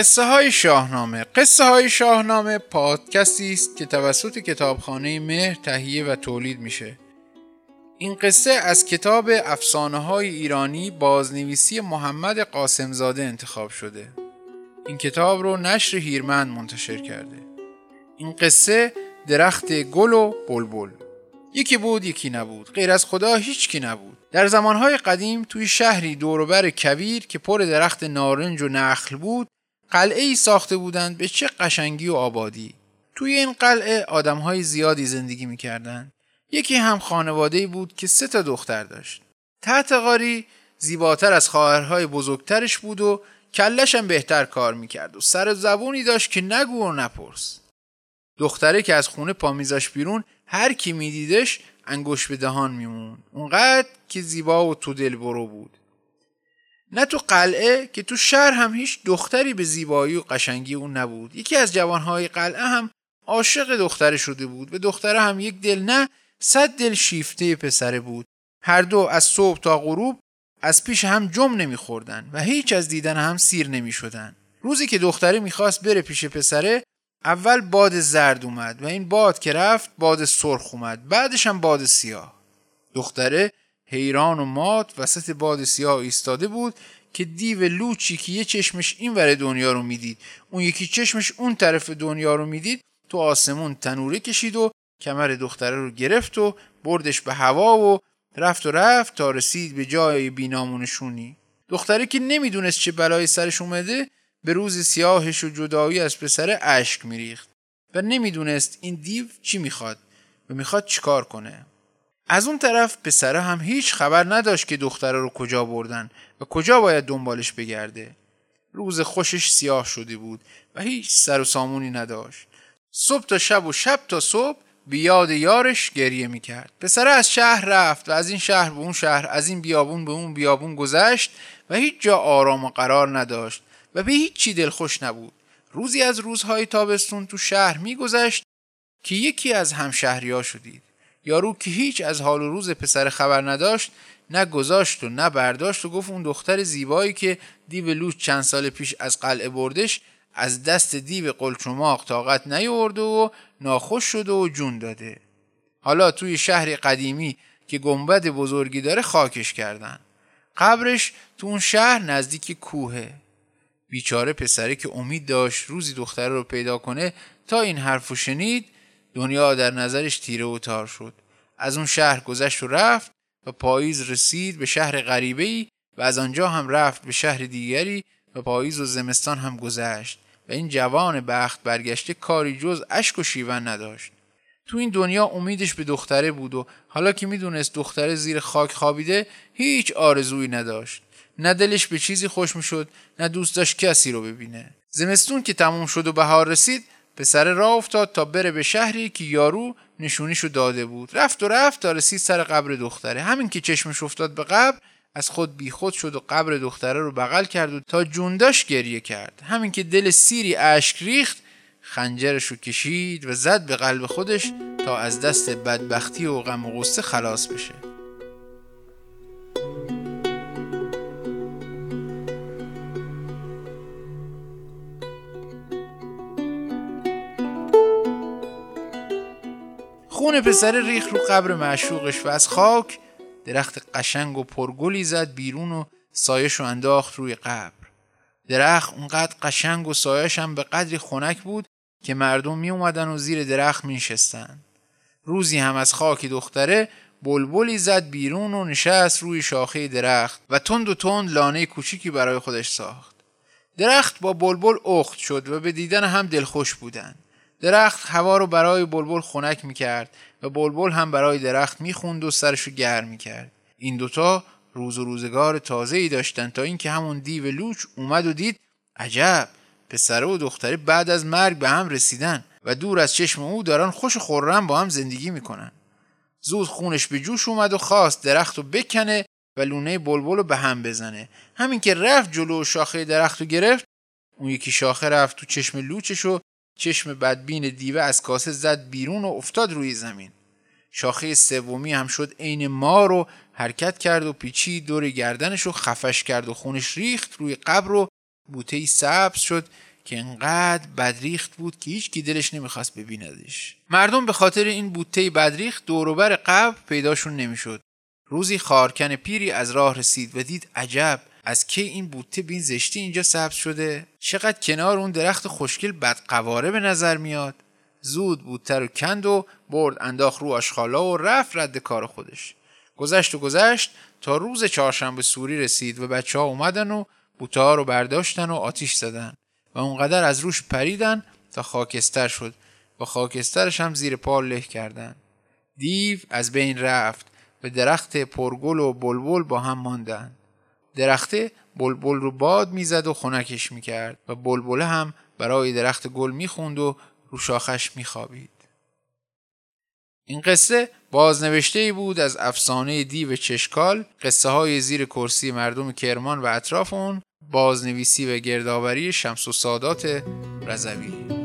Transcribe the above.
قصه های شاهنامه. قصه های شاهنامه پادکستی است که توسط کتابخانه مهر تهیه و تولید میشه. این قصه از کتاب افسانه های ایرانی بازنویسی محمد قاسمزاده انتخاب شده. این کتاب رو نشر هیرمند منتشر کرده. این قصه درخت گل و بلبل. یکی بود یکی نبود. غیر از خدا هیچ کی نبود. در زمانهای قدیم توی شهری دوروبر کویر که پر درخت نارنج و نخل بود قلعه ای ساخته بودند به چه قشنگی و آبادی. توی این قلعه آدمهای زیادی زندگی می‌کردند. یکی هم خانواده بود که سه تا دختر داشت. تحت قاری زیباتر از خواهرهای بزرگترش بود و کلش هم بهتر کار می‌کرد و سر زبونی داشت که نگو و نپرس. دختره که از خونه پا میذاش بیرون هر کی میدیدش انگوش به دهان میمون اونقدر که زیبا و تو دل برو بود. نه تو قلعه که تو شهر هم هیچ دختری به زیبایی و قشنگی اون نبود. یکی از جوانهای قلعه هم عاشق دختره شده بود. به دختره هم یک دل نه صد دل شیفته پسره بود. هر دو از صبح تا غروب از پیش هم جم نمیخوردن و هیچ از دیدن هم سیر نمی‌شدن. روزی که دختره می‌خواست بره پیش پسره اول باد زرد اومد و این باد که رفت باد سرخ اومد. بعدش هم باد سیاه. دختره حیران و مات وسط باد سیاه ایستاده بود که دیو لوچی که یه چشمش این ور دنیا رو می‌دید اون یکی چشمش اون طرف دنیا رو می‌دید تو آسمون تنوره کشید و کمر دختره رو گرفت و بردش به هوا و رفت و رفت تا رسید به جای بینامونشونی. دختره که نمی‌دونست چه بلایی سرش اومده به روز سیاهش و جدایی از پسر اشک میریخت و نمی‌دونست این دیو چی می‌خواد و می‌خواد چیکار کنه. از اون طرف پسره هم هیچ خبر نداشت که دختره رو کجا بردن و کجا باید دنبالش بگرده. روز خوشش سیاه شده بود و هیچ سر و سامونی نداشت. صبح تا شب و شب تا صبح بیاد یارش گریه می‌کرد. پسره از شهر رفت و از این شهر به اون شهر از این بیابون به اون بیابون گذشت و هیچ جا آرام و قرار نداشت و به هیچ چی دلخوش نبود. روزی از روزهای تابستون تو شهر میگذشت که یکی از همشهریا شدید. یارو که هیچ از حال و روز پسر خبر نداشت نه گذاشت و نه برداشت و گفت اون دختر زیبایی که دیو لوچ چند سال پیش از قلعه بردش از دست دیو قلچماق طاقت نیورده و ناخوش شده و جون داده. حالا توی شهر قدیمی که گنبد بزرگی داره خاکش کردن. قبرش تو اون شهر نزدیک کوهه. بیچاره پسره که امید داشت روزی دختره رو پیدا کنه تا این حرفو شنید دنیا در نظرش تیره و تار شد. از اون شهر گذشت و رفت و پاییز رسید به شهر غریبه ای و از آنجا هم رفت به شهر دیگری و پاییز و زمستان هم گذشت. و این جوان بخت برگشته کاری جز اشک و شیون نداشت. تو این دنیا امیدش به دختره بود و حالا که می‌دونست دختره زیر خاک خوابیده هیچ آرزویی نداشت. نه دلش به چیزی خوش می‌شد نه دوست داشت کسی رو ببینه. زمستون که تموم شد و بهار رسید پسر راه افتاد تا بره به شهری که یارو نشونیشو داده بود. رفت و رفت تا رسید سر قبر دختره. همین که چشمش افتاد به قبر از خود بیخود شد و قبر دختره رو بغل کرد و تا جونداش گریه کرد. همین که دل سیری اشک ریخت خنجرش رو کشید و زد به قلب خودش تا از دست بدبختی و غم و غصه خلاص بشه. خون پسر ریخ رو قبر معشوقش و از خاک درخت قشنگ و پرگلی زد بیرون و سایش رو انداخت روی قبر درخت اونقدر قشنگ و سایش هم به قدری خنک بود که مردم می اومدن و زیر درخت می شستن. روزی هم از خاک دختره بلبلی زد بیرون و نشست روی شاخه درخت و تند و تند لانه کوچیکی برای خودش ساخت. درخت با بلبل اخت شد و به دیدن هم دلخوش بودند. درخت هوا رو برای بلبل خنک می‌کرد و بلبل هم برای درخت می‌خوند و سرش رو گرم می‌کرد. این دوتا روز و روزگار تازه ای داشتن تا اینکه همون دیو لوچ اومد و دید عجب! پسره و دختره بعد از مرگ به هم رسیدن و دور از چشم او دارن خوش خورم با هم زندگی می‌کنن. زود خونش به جوش اومد و خواست درخت رو بکنه و لونه بلبل رو به هم بزنه. همین که رفت جلو شاخه درخت رو گرفت اون یکی شاخه رفت تو چشم لوچش و چشم بدبین دیوه از کاسه زد بیرون و افتاد روی زمین. شاخه سومی هم شد عین ما رو حرکت کرد و پیچی دور گردنش رو خفش کرد و خونش ریخت روی قبر و بوته سبز شد که انقدر بدریخت بود که هیچ کی دلش نمی‌خواست ببیندش. مردم به خاطر این بوته بدریخت دوروبر قبر پیداشون نمی‌شد. روزی خارکن پیری از راه رسید و دید عجب از کی این بوته بین زشتی اینجا سبز شده؟ چقدر کنار اون درخت خوشگل بدقواره به نظر میاد؟ زود بوته رو کند و برد انداخت رو آشخالا و رفت رد کار خودش. گذشت و گذشت تا روز چهارشنبه سوری رسید و بچه ها اومدن و بوته ها رو برداشتن و آتیش زدن و اونقدر از روش پریدن تا خاکستر شد. و خاکسترش هم زیر پا له کردن. دیو از بین رفت و درخت پرگل و بلبل با هم ماندن. درخته بلبل رو باد می‌زد و خنکش می‌کرد و بلبله هم برای درخت گل می‌خوند و رو شاخش میخوابید. این قصه بازنوشته ای بود از افسانه دیو چشکال قصه های زیر کرسی مردم کرمان و اطراف اون بازنویسی و گردآوری شمس و سادات رضوی.